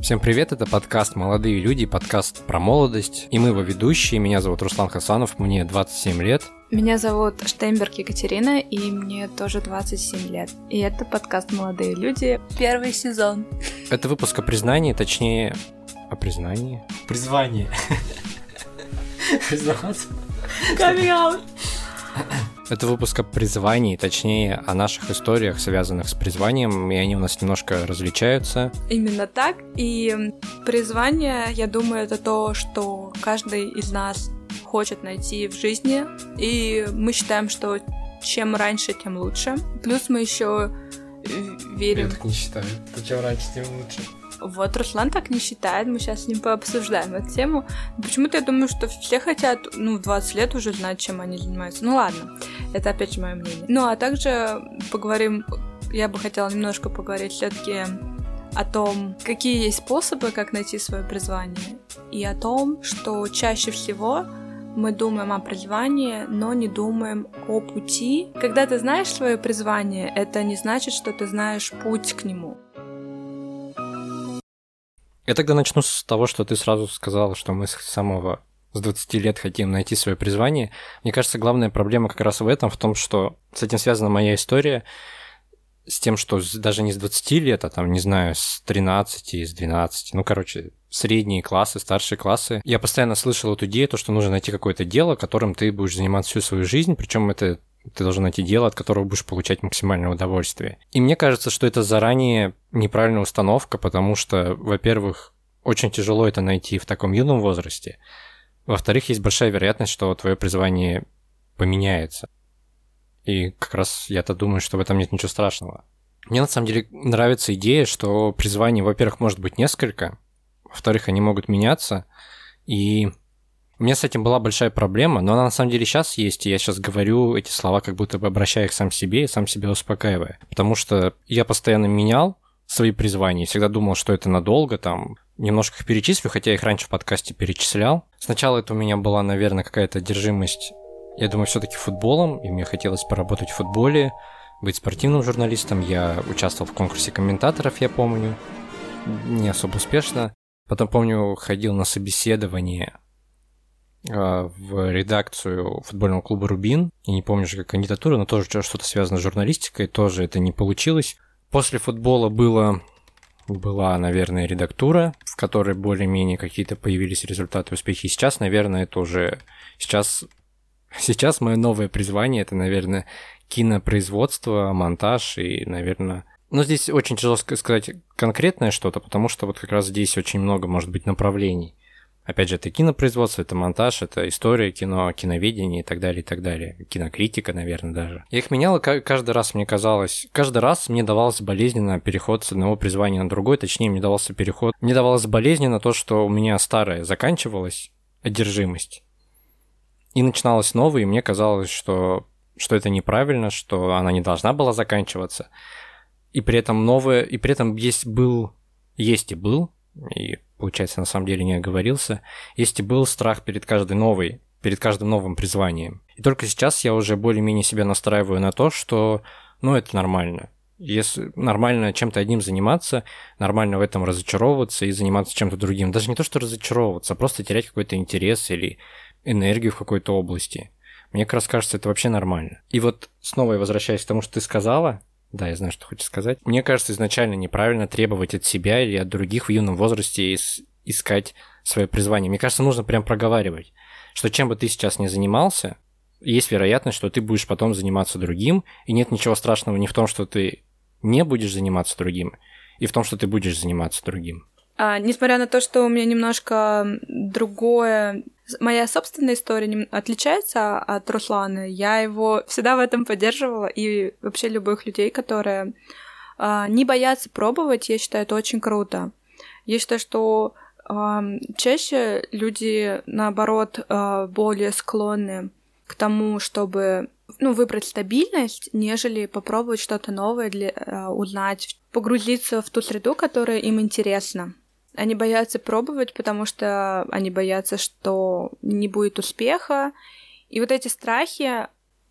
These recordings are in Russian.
Всем привет, это подкаст «Молодые люди», подкаст про молодость. И мы его ведущие. Меня зовут Руслан Хасанов, мне 27 лет. Меня зовут Штейнберг Екатерина, и мне тоже 27 лет. И это подкаст «Молодые люди», первый сезон. Это выпуск о признании, точнее, о признании. Призвание. Признаваться. Камин Это выпуск о призвании, точнее, о наших историях, связанных с призванием, и они у нас немножко различаются. Именно так. И призвание, я думаю, это то, что каждый из нас хочет найти в жизни. И мы считаем, что чем раньше, тем лучше. Плюс мы еще верим. Я так не считаю. Чем раньше, тем лучше. Вот Руслан так не считает, мы сейчас с ним пообсуждаем эту тему. Почему-то я думаю, что все хотят, ну, в 20 лет уже знать, чем они занимаются. Ну ладно, это опять же мое мнение. Ну, а также поговорим, я бы хотела немножко поговорить все-таки о том, какие есть способы, как найти свое призвание, и о том, что чаще всего мы думаем о призвании, но не думаем о пути. Когда ты знаешь свое призвание, это не значит, что ты знаешь путь к нему. Я тогда начну с того, что ты сразу сказал, что мы с самого с 20 лет хотим найти свое призвание. Мне кажется, главная проблема как раз в этом, в том, что с этим связана моя история, с тем, что даже не с 20 лет, а там, не знаю, с 13, с 12, ну, короче, средние классы, старшие классы. Я постоянно слышал эту идею, то, что нужно найти какое-то дело, которым ты будешь заниматься всю свою жизнь, причем это ты должен найти дело, от которого будешь получать максимальное удовольствие. И мне кажется, что это заранее неправильная установка, потому что, во-первых, очень тяжело это найти в таком юном возрасте. Во-вторых, есть большая вероятность, что твое призвание поменяется. И как раз я-то думаю, что в этом нет ничего страшного. Мне на самом деле нравится идея, что призваний, во-первых, может быть несколько, во-вторых, они могут меняться, и у меня с этим была большая проблема, но она на самом деле сейчас есть, и я сейчас говорю эти слова, как будто бы обращая их сам себе и сам себя успокаивая. Потому что я постоянно менял свои призвания, всегда думал, что это надолго, там, немножко их перечислю, хотя я их раньше в подкасте перечислял. Сначала это у меня была, наверное, какая-то одержимость, я думаю, все таки футболом, и мне хотелось поработать в футболе, быть спортивным журналистом. Я участвовал в конкурсе комментаторов, я помню, не особо успешно. Потом, помню, ходил на собеседование в редакцию футбольного клуба «Рубин». Я не помню же, как кандидатура, но тоже что-то связано с журналистикой, тоже это не получилось. После футбола было была, наверное, редактура, в которой более-менее какие-то появились результаты, успехи. И сейчас, наверное, это уже... Сейчас, сейчас мое новое призвание – это, наверное, кинопроизводство, монтаж и, наверное... Но здесь очень тяжело сказать конкретное что-то, потому что вот как раз здесь очень много может быть направлений. Опять же, это кинопроизводство, это монтаж, это история кино, киноведение и так далее, и так далее. Кинокритика, наверное, даже. Я их менял, и каждый раз мне казалось... Каждый раз мне давался болезненно переход с одного призвания на другой, точнее, мне давался переход... Мне давалось болезненно то, что у меня старое заканчивалось, одержимость, и начиналось новое, и мне казалось, что, что это неправильно, что она не должна была заканчиваться. И при этом новое... И при этом есть был... Есть и был, и получается, на самом деле не оговорился, есть и был страх перед каждой новой, перед каждым новым призванием. И только сейчас я уже более-менее себя настраиваю на то, что, ну, это нормально. Если нормально чем-то одним заниматься, нормально в этом разочаровываться и заниматься чем-то другим. Даже не то, что разочаровываться, а просто терять какой-то интерес или энергию в какой-то области. Мне как раз кажется, это вообще нормально. И вот снова я возвращаюсь к тому, что ты сказала, да, я знаю, что хочешь сказать. Мне кажется, изначально неправильно требовать от себя или от других в юном возрасте ис- искать свое призвание. Мне кажется, нужно прям проговаривать, что чем бы ты сейчас ни занимался, есть вероятность, что ты будешь потом заниматься другим, и нет ничего страшного ни в том, что ты не будешь заниматься другим, и в том, что ты будешь заниматься другим. А, несмотря на то, что у меня немножко другое Моя собственная история отличается от Руслана. Я его всегда в этом поддерживала, и вообще любых людей, которые э, не боятся пробовать, я считаю, это очень круто. Я считаю, что э, чаще люди, наоборот, э, более склонны к тому, чтобы ну, выбрать стабильность, нежели попробовать что-то новое, для, э, узнать, погрузиться в ту среду, которая им интересна. Они боятся пробовать, потому что они боятся, что не будет успеха. И вот эти страхи,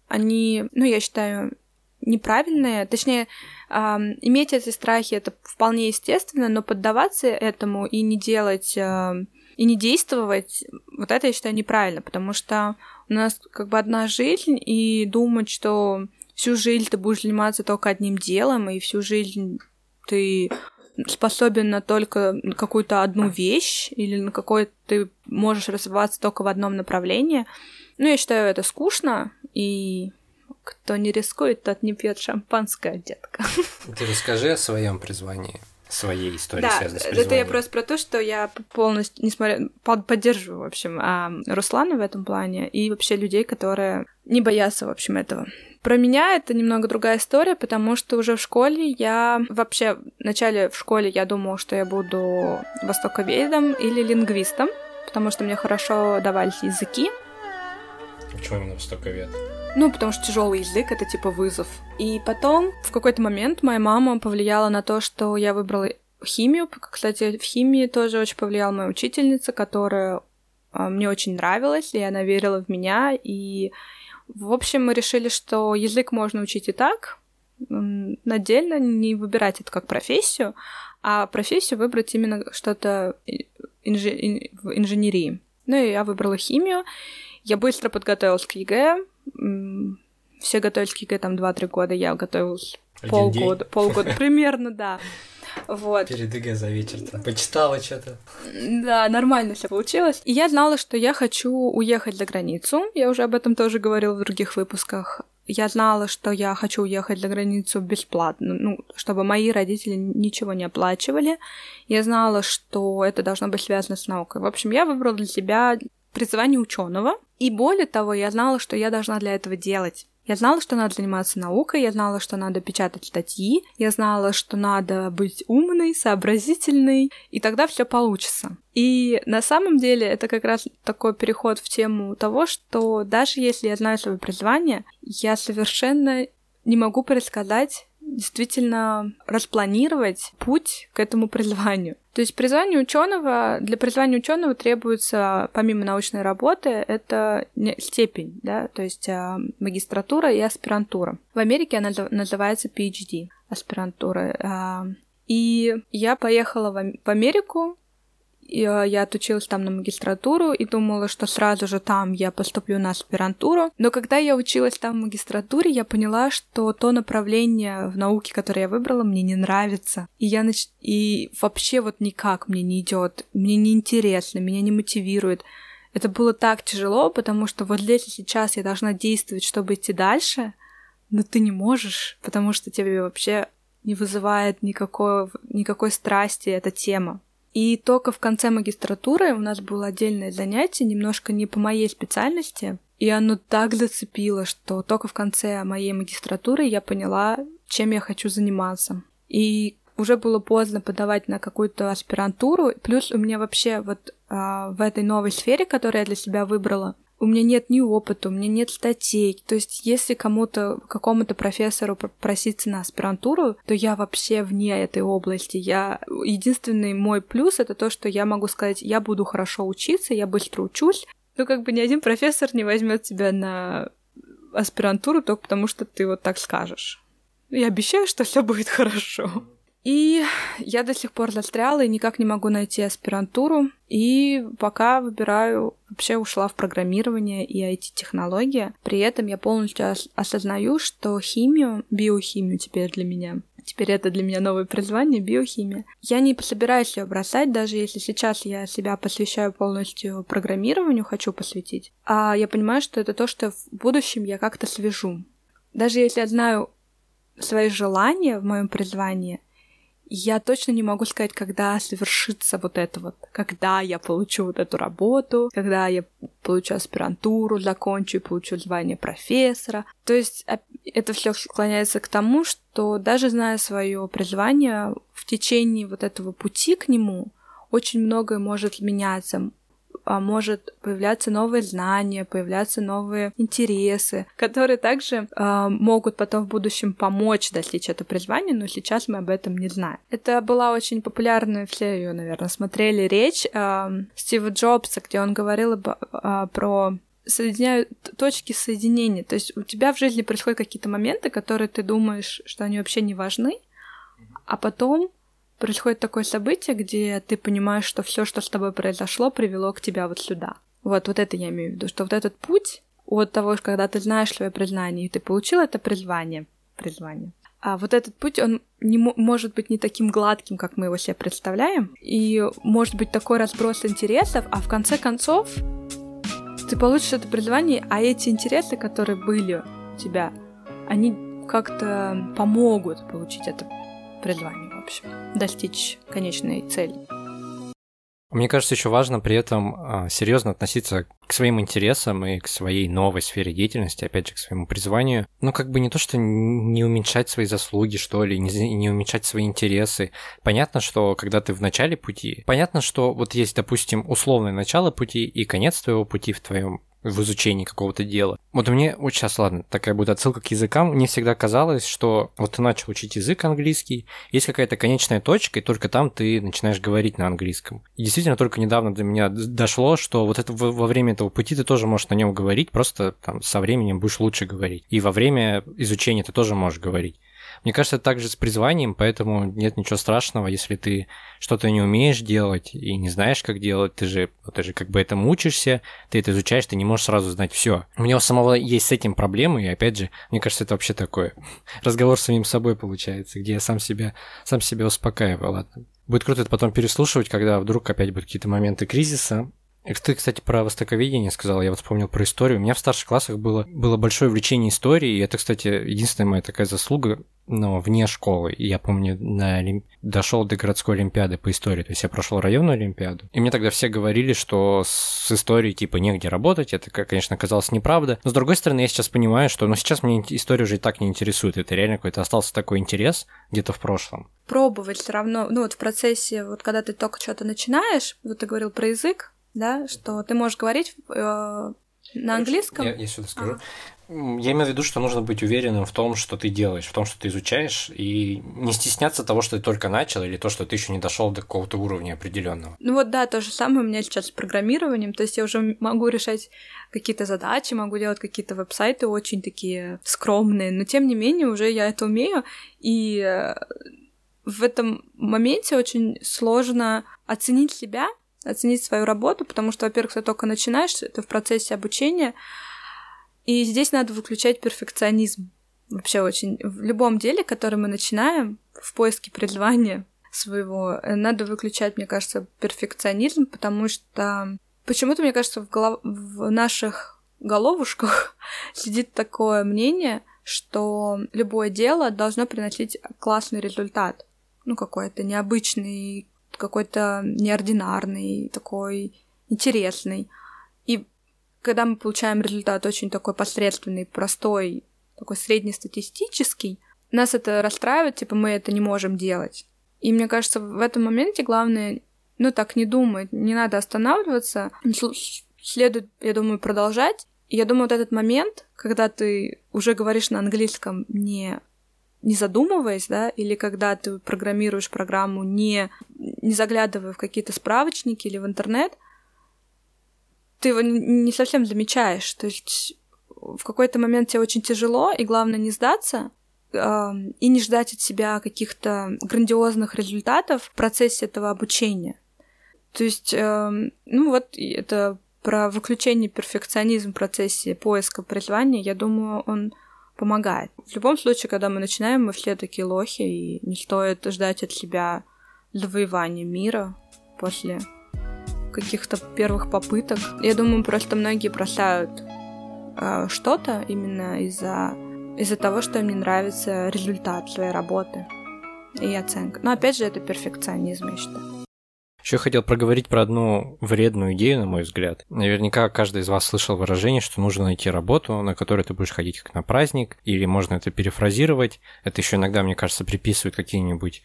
они, ну, я считаю, неправильное. Точнее, э, иметь эти страхи это вполне естественно, но поддаваться этому и не делать э, и не действовать, вот это я считаю неправильно, потому что у нас как бы одна жизнь, и думать, что всю жизнь ты будешь заниматься только одним делом, и всю жизнь ты способен на только какую-то одну вещь, или на какой ты можешь развиваться только в одном направлении. Ну, я считаю, это скучно, и кто не рискует, тот не пьет шампанское, детка. Ты расскажи о своем призвании своей истории, да, связанной с это я просто про то, что я полностью, несмотря, поддерживаю, в общем, а, Руслана в этом плане и вообще людей, которые не боятся, в общем, этого. Про меня это немного другая история, потому что уже в школе я вообще вначале в школе я думала, что я буду востоковедом или лингвистом, потому что мне хорошо давались языки. Почему именно востоковед? Ну, потому что тяжелый язык это типа вызов. И потом в какой-то момент моя мама повлияла на то, что я выбрала химию. Кстати, в химии тоже очень повлияла моя учительница, которая а, мне очень нравилась, и она верила в меня. И, в общем, мы решили, что язык можно учить и так, отдельно, не выбирать это как профессию, а профессию выбрать именно что-то инжи- в инженерии. Ну и я выбрала химию. Я быстро подготовилась к ЕГЭ, все готовились к ЕГЭ там 2-3 года, я готовилась Один полгода, день. полгода примерно, да. Вот. Перед ЕГЭ за вечер-то. Почитала что-то. Да, нормально все получилось. И я знала, что я хочу уехать за границу. Я уже об этом тоже говорила в других выпусках. Я знала, что я хочу уехать за границу бесплатно, ну, чтобы мои родители ничего не оплачивали. Я знала, что это должно быть связано с наукой. В общем, я выбрала для себя призвание ученого. И более того, я знала, что я должна для этого делать. Я знала, что надо заниматься наукой, я знала, что надо печатать статьи, я знала, что надо быть умной, сообразительной, и тогда все получится. И на самом деле это как раз такой переход в тему того, что даже если я знаю свое призвание, я совершенно не могу предсказать, действительно распланировать путь к этому призванию. То есть призвание ученого, для призвания ученого требуется, помимо научной работы, это степень, да, то есть а, магистратура и аспирантура. В Америке она называется PhD, аспирантура. А, и я поехала в Америку я отучилась там на магистратуру и думала, что сразу же там я поступлю на аспирантуру. Но когда я училась там в магистратуре, я поняла, что то направление в науке, которое я выбрала, мне не нравится. И я нач... и вообще вот никак мне не идет, мне не интересно, меня не мотивирует. Это было так тяжело, потому что вот здесь и сейчас я должна действовать, чтобы идти дальше, но ты не можешь, потому что тебе вообще не вызывает никакой, никакой страсти эта тема. И только в конце магистратуры у нас было отдельное занятие, немножко не по моей специальности, и оно так зацепило, что только в конце моей магистратуры я поняла, чем я хочу заниматься. И уже было поздно подавать на какую-то аспирантуру. Плюс у меня вообще вот а, в этой новой сфере, которую я для себя выбрала, у меня нет ни опыта, у меня нет статей. То есть, если кому-то, какому-то профессору проситься на аспирантуру, то я вообще вне этой области. Я... Единственный мой плюс — это то, что я могу сказать, я буду хорошо учиться, я быстро учусь. Ну, как бы ни один профессор не возьмет тебя на аспирантуру только потому, что ты вот так скажешь. Я обещаю, что все будет хорошо. И я до сих пор застряла и никак не могу найти аспирантуру. И пока выбираю, вообще ушла в программирование и IT-технологии. При этом я полностью ос- осознаю, что химию, биохимию теперь для меня, теперь это для меня новое призвание, биохимия. Я не собираюсь ее бросать, даже если сейчас я себя посвящаю полностью программированию, хочу посвятить. А я понимаю, что это то, что в будущем я как-то свяжу. Даже если я знаю свои желания в моем призвании, я точно не могу сказать, когда совершится вот это вот, когда я получу вот эту работу, когда я получу аспирантуру, закончу и получу звание профессора. То есть это все склоняется к тому, что даже зная свое призвание, в течение вот этого пути к нему очень многое может меняться. А, может появляться новые знания, появляться новые интересы, которые также э, могут потом в будущем помочь достичь это призвание, но сейчас мы об этом не знаем. Это была очень популярная, все ее, наверное, смотрели речь э, Стива Джобса, где он говорил об, э, про соединяют точки соединения. То есть у тебя в жизни происходят какие-то моменты, которые ты думаешь, что они вообще не важны, а потом происходит такое событие, где ты понимаешь, что все, что с тобой произошло, привело к тебя вот сюда. Вот, вот это я имею в виду, что вот этот путь от того, когда ты знаешь свое признание, и ты получил это призвание, призвание, а вот этот путь, он не может быть не таким гладким, как мы его себе представляем, и может быть такой разброс интересов, а в конце концов ты получишь это призвание, а эти интересы, которые были у тебя, они как-то помогут получить это призвание, общем, достичь конечной цели. Мне кажется, еще важно при этом а, серьезно относиться к своим интересам и к своей новой сфере деятельности, опять же, к своему призванию. Ну, как бы не то, что не уменьшать свои заслуги, что ли, не, уменьшать свои интересы. Понятно, что когда ты в начале пути, понятно, что вот есть, допустим, условное начало пути и конец твоего пути в твоем в изучении какого-то дела. Вот мне, вот сейчас, ладно, такая будет отсылка к языкам, мне всегда казалось, что вот ты начал учить язык английский, есть какая-то конечная точка, и только там ты начинаешь говорить на английском. И действительно, только недавно до меня дошло, что вот это во время этого пути ты тоже можешь на нем говорить, просто там со временем будешь лучше говорить. И во время изучения ты тоже можешь говорить. Мне кажется, это также с призванием, поэтому нет ничего страшного, если ты что-то не умеешь делать и не знаешь, как делать, ты же, ну, ты же как бы этому учишься, ты это изучаешь, ты не можешь сразу знать все. У меня у самого есть с этим проблемы, и опять же, мне кажется, это вообще такое разговор с самим собой получается, где я сам себя, сам себя успокаиваю, ладно. Будет круто это потом переслушивать, когда вдруг опять будут какие-то моменты кризиса, ты, кстати, про востоковедение сказал, я вот вспомнил про историю. У меня в старших классах было, было большое увлечение историей, и это, кстати, единственная моя такая заслуга, но вне школы. Я помню, на Олимп... дошел до городской олимпиады по истории, то есть я прошел районную олимпиаду. И мне тогда все говорили, что с историей типа негде работать, это, конечно, казалось неправда. Но с другой стороны, я сейчас понимаю, что ну, сейчас мне история уже и так не интересует, это реально какой-то остался такой интерес где-то в прошлом. Пробовать все равно, ну вот в процессе, вот когда ты только что-то начинаешь, вот ты говорил про язык, да, что ты можешь говорить э, на английском. Я, я сюда скажу. Ага. Я имею в виду, что нужно быть уверенным в том, что ты делаешь, в том, что ты изучаешь, и не стесняться того, что ты только начал, или то, что ты еще не дошел до какого-то уровня определенного. Ну вот да, то же самое у меня сейчас с программированием. То есть я уже могу решать какие-то задачи, могу делать какие-то веб-сайты очень такие скромные, но тем не менее уже я это умею, и э, в этом моменте очень сложно оценить себя, оценить свою работу, потому что, во-первых, ты только начинаешь, ты в процессе обучения, и здесь надо выключать перфекционизм. Вообще очень. В любом деле, который мы начинаем, в поиске призвания своего, э, надо выключать, мне кажется, перфекционизм, потому что почему-то, мне кажется, в, голов... в наших головушках сидит такое мнение, что любое дело должно приносить классный результат. Ну, какой-то необычный, какой-то неординарный, такой интересный. И когда мы получаем результат очень такой посредственный, простой, такой среднестатистический, нас это расстраивает, типа мы это не можем делать. И мне кажется, в этом моменте главное, ну так не думать, не надо останавливаться, следует, я думаю, продолжать. И я думаю, вот этот момент, когда ты уже говоришь на английском не не задумываясь, да, или когда ты программируешь программу, не, не заглядывая в какие-то справочники или в интернет, ты его не совсем замечаешь. То есть в какой-то момент тебе очень тяжело, и главное не сдаться, э, и не ждать от себя каких-то грандиозных результатов в процессе этого обучения. То есть, э, ну вот это про выключение перфекционизма в процессе поиска призвания, я думаю, он помогает. В любом случае, когда мы начинаем, мы все такие лохи, и не стоит ждать от себя завоевания мира после каких-то первых попыток. Я думаю, просто многие бросают э, что-то именно из-за из-за того, что им не нравится результат своей работы и оценка. Но опять же, это перфекционизм, я считаю. Еще хотел проговорить про одну вредную идею, на мой взгляд. Наверняка каждый из вас слышал выражение, что нужно найти работу, на которой ты будешь ходить как на праздник, или можно это перефразировать. Это еще иногда, мне кажется, приписывают какие-нибудь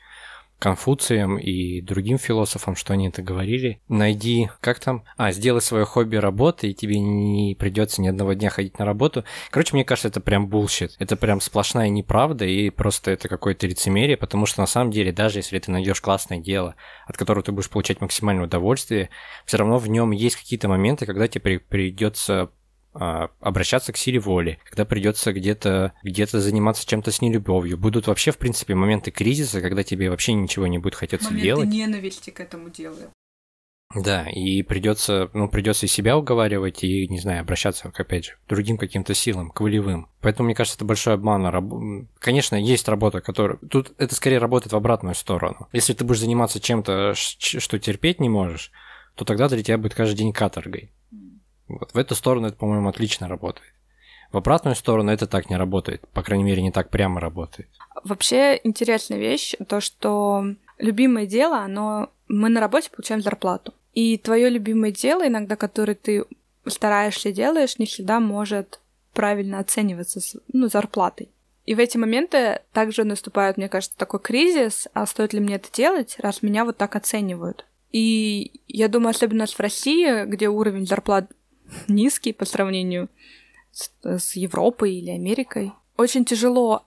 Конфуцием и другим философам, что они это говорили. Найди, как там? А, сделай свое хобби работой, и тебе не придется ни одного дня ходить на работу. Короче, мне кажется, это прям bullshit. Это прям сплошная неправда, и просто это какое-то лицемерие, потому что на самом деле, даже если ты найдешь классное дело, от которого ты будешь получать максимальное удовольствие, все равно в нем есть какие-то моменты, когда тебе придется обращаться к силе воли, когда придется где-то где заниматься чем-то с нелюбовью. Будут вообще, в принципе, моменты кризиса, когда тебе вообще ничего не будет хотеться моменты делать. ненависти к этому делу. Да, и придется, ну, придется и себя уговаривать, и, не знаю, обращаться, опять же, к другим каким-то силам, к волевым. Поэтому, мне кажется, это большой обман. Конечно, есть работа, которая... Тут это скорее работает в обратную сторону. Если ты будешь заниматься чем-то, что терпеть не можешь, то тогда для тебя будет каждый день каторгой. Вот. В эту сторону это, по-моему, отлично работает. В обратную сторону это так не работает. По крайней мере, не так прямо работает. Вообще интересная вещь, то, что любимое дело, оно мы на работе получаем зарплату. И твое любимое дело, иногда, которое ты стараешься делаешь, не всегда может правильно оцениваться ну, зарплатой. И в эти моменты также наступает, мне кажется, такой кризис, а стоит ли мне это делать, раз меня вот так оценивают. И я думаю, особенно в России, где уровень зарплат низкий по сравнению с, с Европой или Америкой, очень тяжело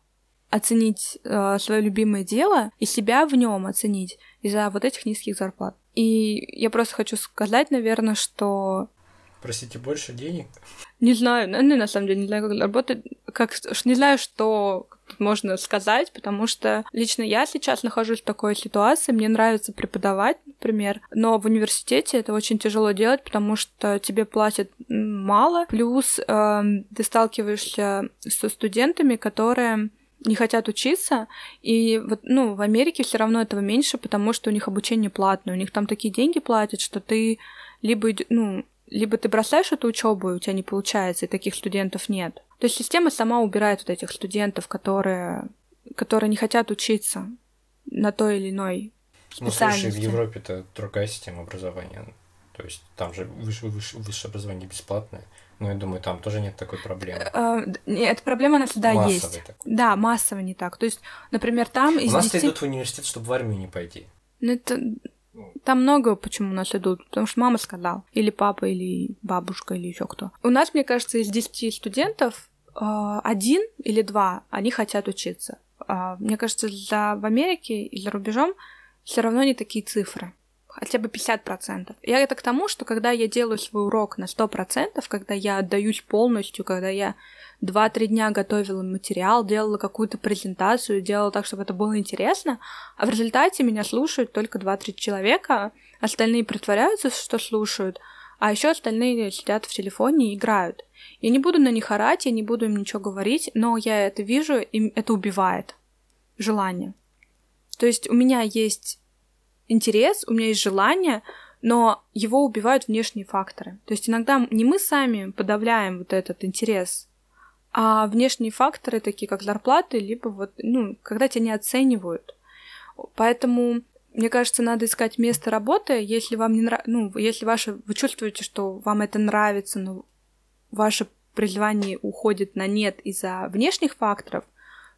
оценить э, свое любимое дело и себя в нем оценить из-за вот этих низких зарплат. И я просто хочу сказать, наверное, что... Просите больше денег? Не знаю, ну, на самом деле, не знаю, как работает, как, не знаю, что можно сказать, потому что лично я сейчас нахожусь в такой ситуации, мне нравится преподавать, например, но в университете это очень тяжело делать, потому что тебе платят мало, плюс э, ты сталкиваешься со студентами, которые не хотят учиться, и вот, ну, в Америке все равно этого меньше, потому что у них обучение платное, у них там такие деньги платят, что ты либо, ну, либо ты бросаешь эту учебу, и у тебя не получается, и таких студентов нет. То есть система сама убирает вот этих студентов, которые, которые не хотят учиться на той или иной ну, слушай, в Европе это другая система образования. То есть там же высшее, высшее, высшее образование бесплатное. Ну, я думаю, там тоже нет такой проблемы. А, эта проблема, она всегда Массовый есть. Такой. Да, массово не так. То есть, например, там У нас 10... идут в университет, чтобы в армию не пойти. Ну, это... Там много почему у нас идут, потому что мама сказала, или папа, или бабушка, или еще кто. У нас, мне кажется, из 10 студентов а, один или два, они хотят учиться. А, мне кажется, за, в Америке и за рубежом все равно не такие цифры хотя бы 50%. Я это к тому, что когда я делаю свой урок на 100%, когда я отдаюсь полностью, когда я 2-3 дня готовила материал, делала какую-то презентацию, делала так, чтобы это было интересно, а в результате меня слушают только 2-3 человека, остальные притворяются, что слушают, а еще остальные сидят в телефоне и играют. Я не буду на них орать, я не буду им ничего говорить, но я это вижу, и это убивает желание. То есть у меня есть интерес, у меня есть желание, но его убивают внешние факторы. То есть иногда не мы сами подавляем вот этот интерес, а внешние факторы, такие как зарплаты, либо вот, ну, когда тебя не оценивают. Поэтому, мне кажется, надо искать место работы, если вам не нравится, ну, если ваше, вы чувствуете, что вам это нравится, но ваше призвание уходит на нет из-за внешних факторов,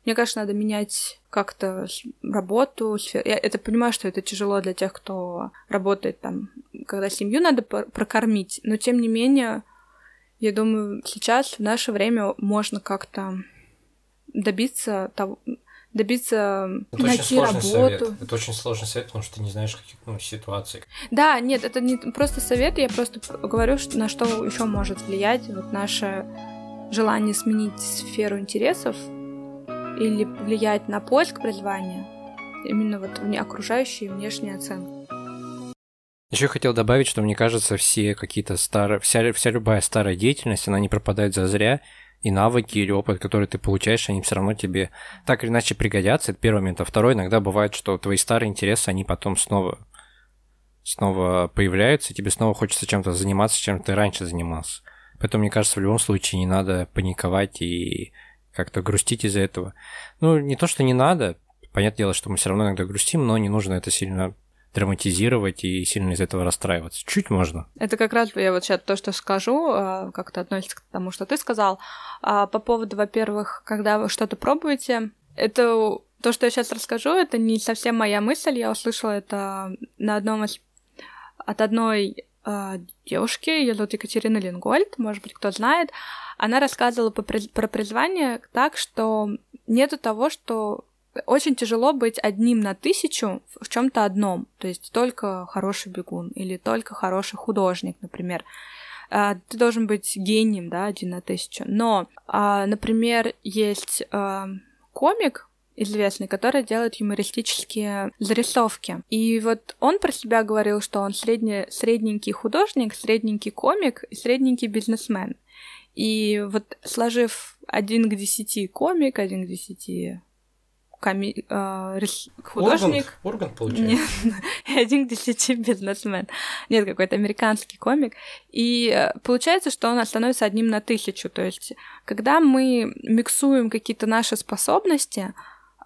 мне кажется, надо менять как-то работу. Я это понимаю, что это тяжело для тех, кто работает там, когда семью надо прокормить, но тем не менее, я думаю, сейчас в наше время можно как-то добиться того, добиться это найти работу. Совет. Это очень сложный совет, потому что ты не знаешь каких ну, ситуаций. Да, нет, это не просто совет, я просто говорю, что, на что еще может влиять вот наше желание сменить сферу интересов или влиять на поиск призвания, именно вот окружающие внешние оценки. Еще хотел добавить, что мне кажется, все какие-то старые, вся, вся любая старая деятельность, она не пропадает за зря, и навыки или опыт, который ты получаешь, они все равно тебе так или иначе пригодятся. Это первый момент. А второй, иногда бывает, что твои старые интересы, они потом снова, снова появляются, и тебе снова хочется чем-то заниматься, чем ты раньше занимался. Поэтому, мне кажется, в любом случае не надо паниковать и как-то грустить из-за этого. Ну, не то, что не надо, понятное дело, что мы все равно иногда грустим, но не нужно это сильно драматизировать и сильно из этого расстраиваться. Чуть можно. Это как раз я вот сейчас то, что скажу, а, как-то относится к тому, что ты сказал. А, по поводу, во-первых, когда вы что-то пробуете, это то, что я сейчас расскажу, это не совсем моя мысль. Я услышала это на одном из от одной э, девушки, ее зовут Екатерина Лингольд, может быть, кто знает. Она рассказывала про призвание так, что нету того, что очень тяжело быть одним на тысячу в чем-то одном, то есть только хороший бегун или только хороший художник, например. а, ты должен быть гением, да, один на тысячу. Но, а, например, есть а, комик, известный, который делает юмористические зарисовки. И вот он про себя говорил, что он средне, средненький художник, средненький комик и средненький бизнесмен. И вот сложив один к десяти комик, один к десяти коми... э, рис... художник. Ургант, Ургант получается. Нет, один к десяти бизнесмен. Нет, какой-то американский комик. И э, получается, что он становится одним на тысячу. То есть, когда мы миксуем какие-то наши способности,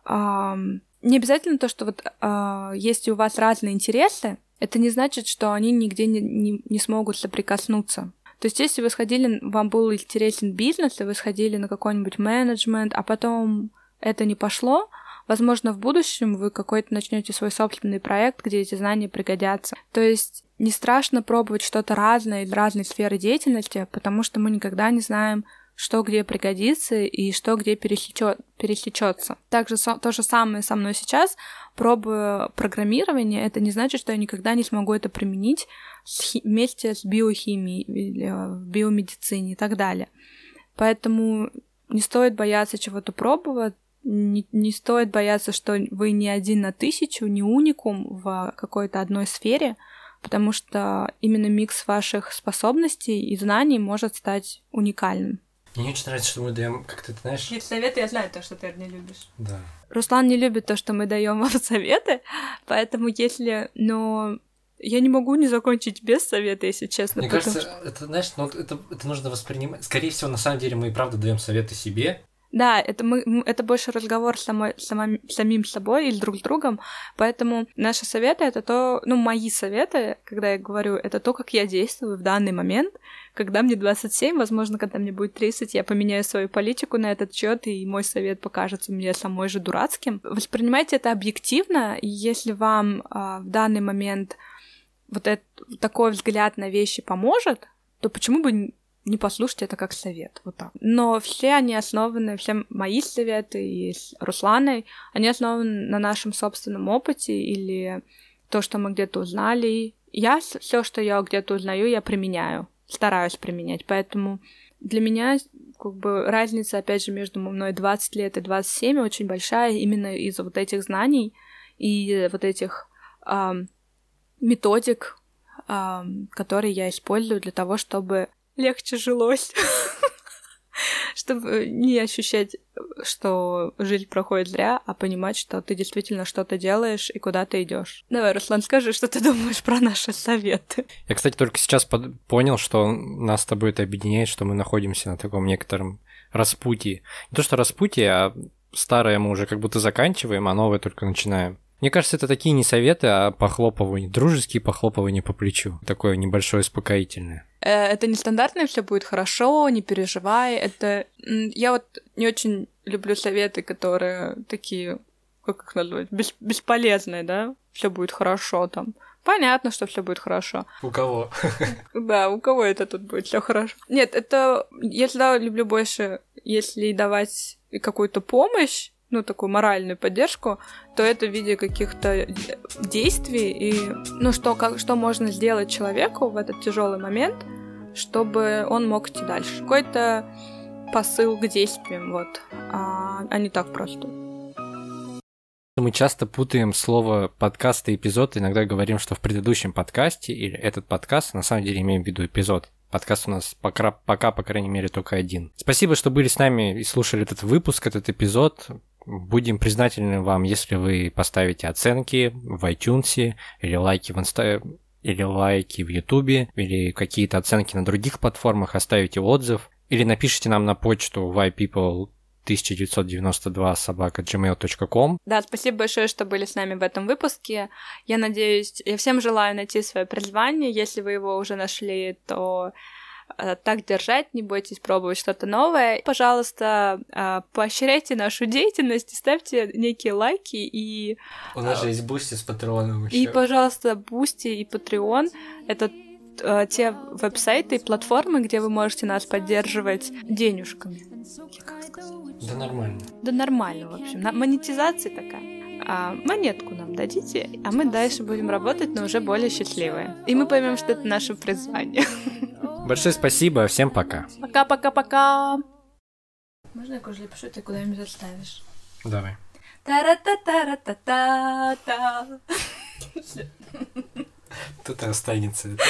не обязательно то, что вот э, есть у вас разные интересы, это не значит, что они нигде не, не, не смогут соприкоснуться. То есть, если вы сходили, вам был интересен бизнес, и вы сходили на какой-нибудь менеджмент, а потом это не пошло, возможно, в будущем вы какой-то начнете свой собственный проект, где эти знания пригодятся. То есть не страшно пробовать что-то разное из разной сферы деятельности, потому что мы никогда не знаем, что где пригодится и что где пересечет, пересечется. Также то же самое со мной сейчас. Пробую программирование, это не значит, что я никогда не смогу это применить вместе с биохимией биомедицине и так далее. Поэтому не стоит бояться чего-то пробовать, не, не стоит бояться, что вы не один на тысячу, не уникум в какой-то одной сфере, потому что именно микс ваших способностей и знаний может стать уникальным. Мне очень нравится, что мы даем, как ты знаешь... Нет, советы я знаю то, что ты не любишь. Да. Руслан не любит то, что мы даем вам советы, поэтому если, но я не могу не закончить без совета, если честно. Мне кажется, что... это, знаешь, ну, это, это нужно воспринимать. Скорее всего, на самом деле мы и правда даем советы себе, да, это мы, это больше разговор с самой, самим, самим собой или друг с другом, поэтому наши советы это то, ну мои советы, когда я говорю, это то, как я действую в данный момент, когда мне 27, возможно, когда мне будет 30, я поменяю свою политику на этот счет, и мой совет покажется мне самой же дурацким. Воспринимайте это объективно, и если вам а, в данный момент вот этот, такой взгляд на вещи поможет, то почему бы не послушайте это как совет, вот так. Но все они основаны, все мои советы и с Русланой, они основаны на нашем собственном опыте или то, что мы где-то узнали. Я все, что я где-то узнаю, я применяю, стараюсь применять. Поэтому для меня как бы разница, опять же, между мной 20 лет и 27 очень большая именно из-за вот этих знаний и вот этих эм, методик, которые я использую для того, чтобы легче жилось. Чтобы не ощущать, что жизнь проходит зря, а понимать, что ты действительно что-то делаешь и куда ты идешь. Давай, Руслан, скажи, что ты думаешь про наши советы. Я, кстати, только сейчас под... понял, что нас с тобой это объединяет, что мы находимся на таком некотором распутье. Не то, что распутье, а старое мы уже как будто заканчиваем, а новое только начинаем. Мне кажется, это такие не советы, а похлопывания, дружеские похлопывания по плечу. Такое небольшое успокоительное. Э, это нестандартное, все будет хорошо, не переживай. Это я вот не очень люблю советы, которые такие, как их назвать, Бес, бесполезные, да? Все будет хорошо там. Понятно, что все будет хорошо. У кого? Да, у кого это тут будет все хорошо? Нет, это я всегда люблю больше, если давать какую-то помощь, ну, такую моральную поддержку, то это в виде каких-то действий и, ну, что, как, что можно сделать человеку в этот тяжелый момент, чтобы он мог идти дальше. Какой-то посыл к действиям, вот, а, а не так просто. Мы часто путаем слово подкаст и эпизод, иногда говорим, что в предыдущем подкасте или этот подкаст, на самом деле имеем в виду эпизод. Подкаст у нас пока, пока, по крайней мере, только один. Спасибо, что были с нами и слушали этот выпуск, этот эпизод. Будем признательны вам, если вы поставите оценки в iTunes или лайки в инста или лайки в Ютубе, или какие-то оценки на других платформах, оставите отзыв, или напишите нам на почту whypeople 1992 собака gmail.com. Да, спасибо большое, что были с нами в этом выпуске. Я надеюсь, я всем желаю найти свое призвание. Если вы его уже нашли, то так держать, не бойтесь пробовать что-то новое. Пожалуйста, э, поощряйте нашу деятельность, ставьте некие лайки и... У нас же есть Бусти с Патреоном И, пожалуйста, Бусти и Patreon — это э, те веб-сайты и платформы, где вы можете нас поддерживать денежками. Да нормально. Да нормально, в общем. Монетизация такая. А монетку нам дадите, а мы дальше будем работать, но уже более счастливые. И мы поймем, что это наше призвание. Большое спасибо, всем пока. Пока-пока-пока. Можно я кожу пишу, ты куда-нибудь заставишь? Давай. Та-ра-та-та-ра-та-та-та. Тут и останется это.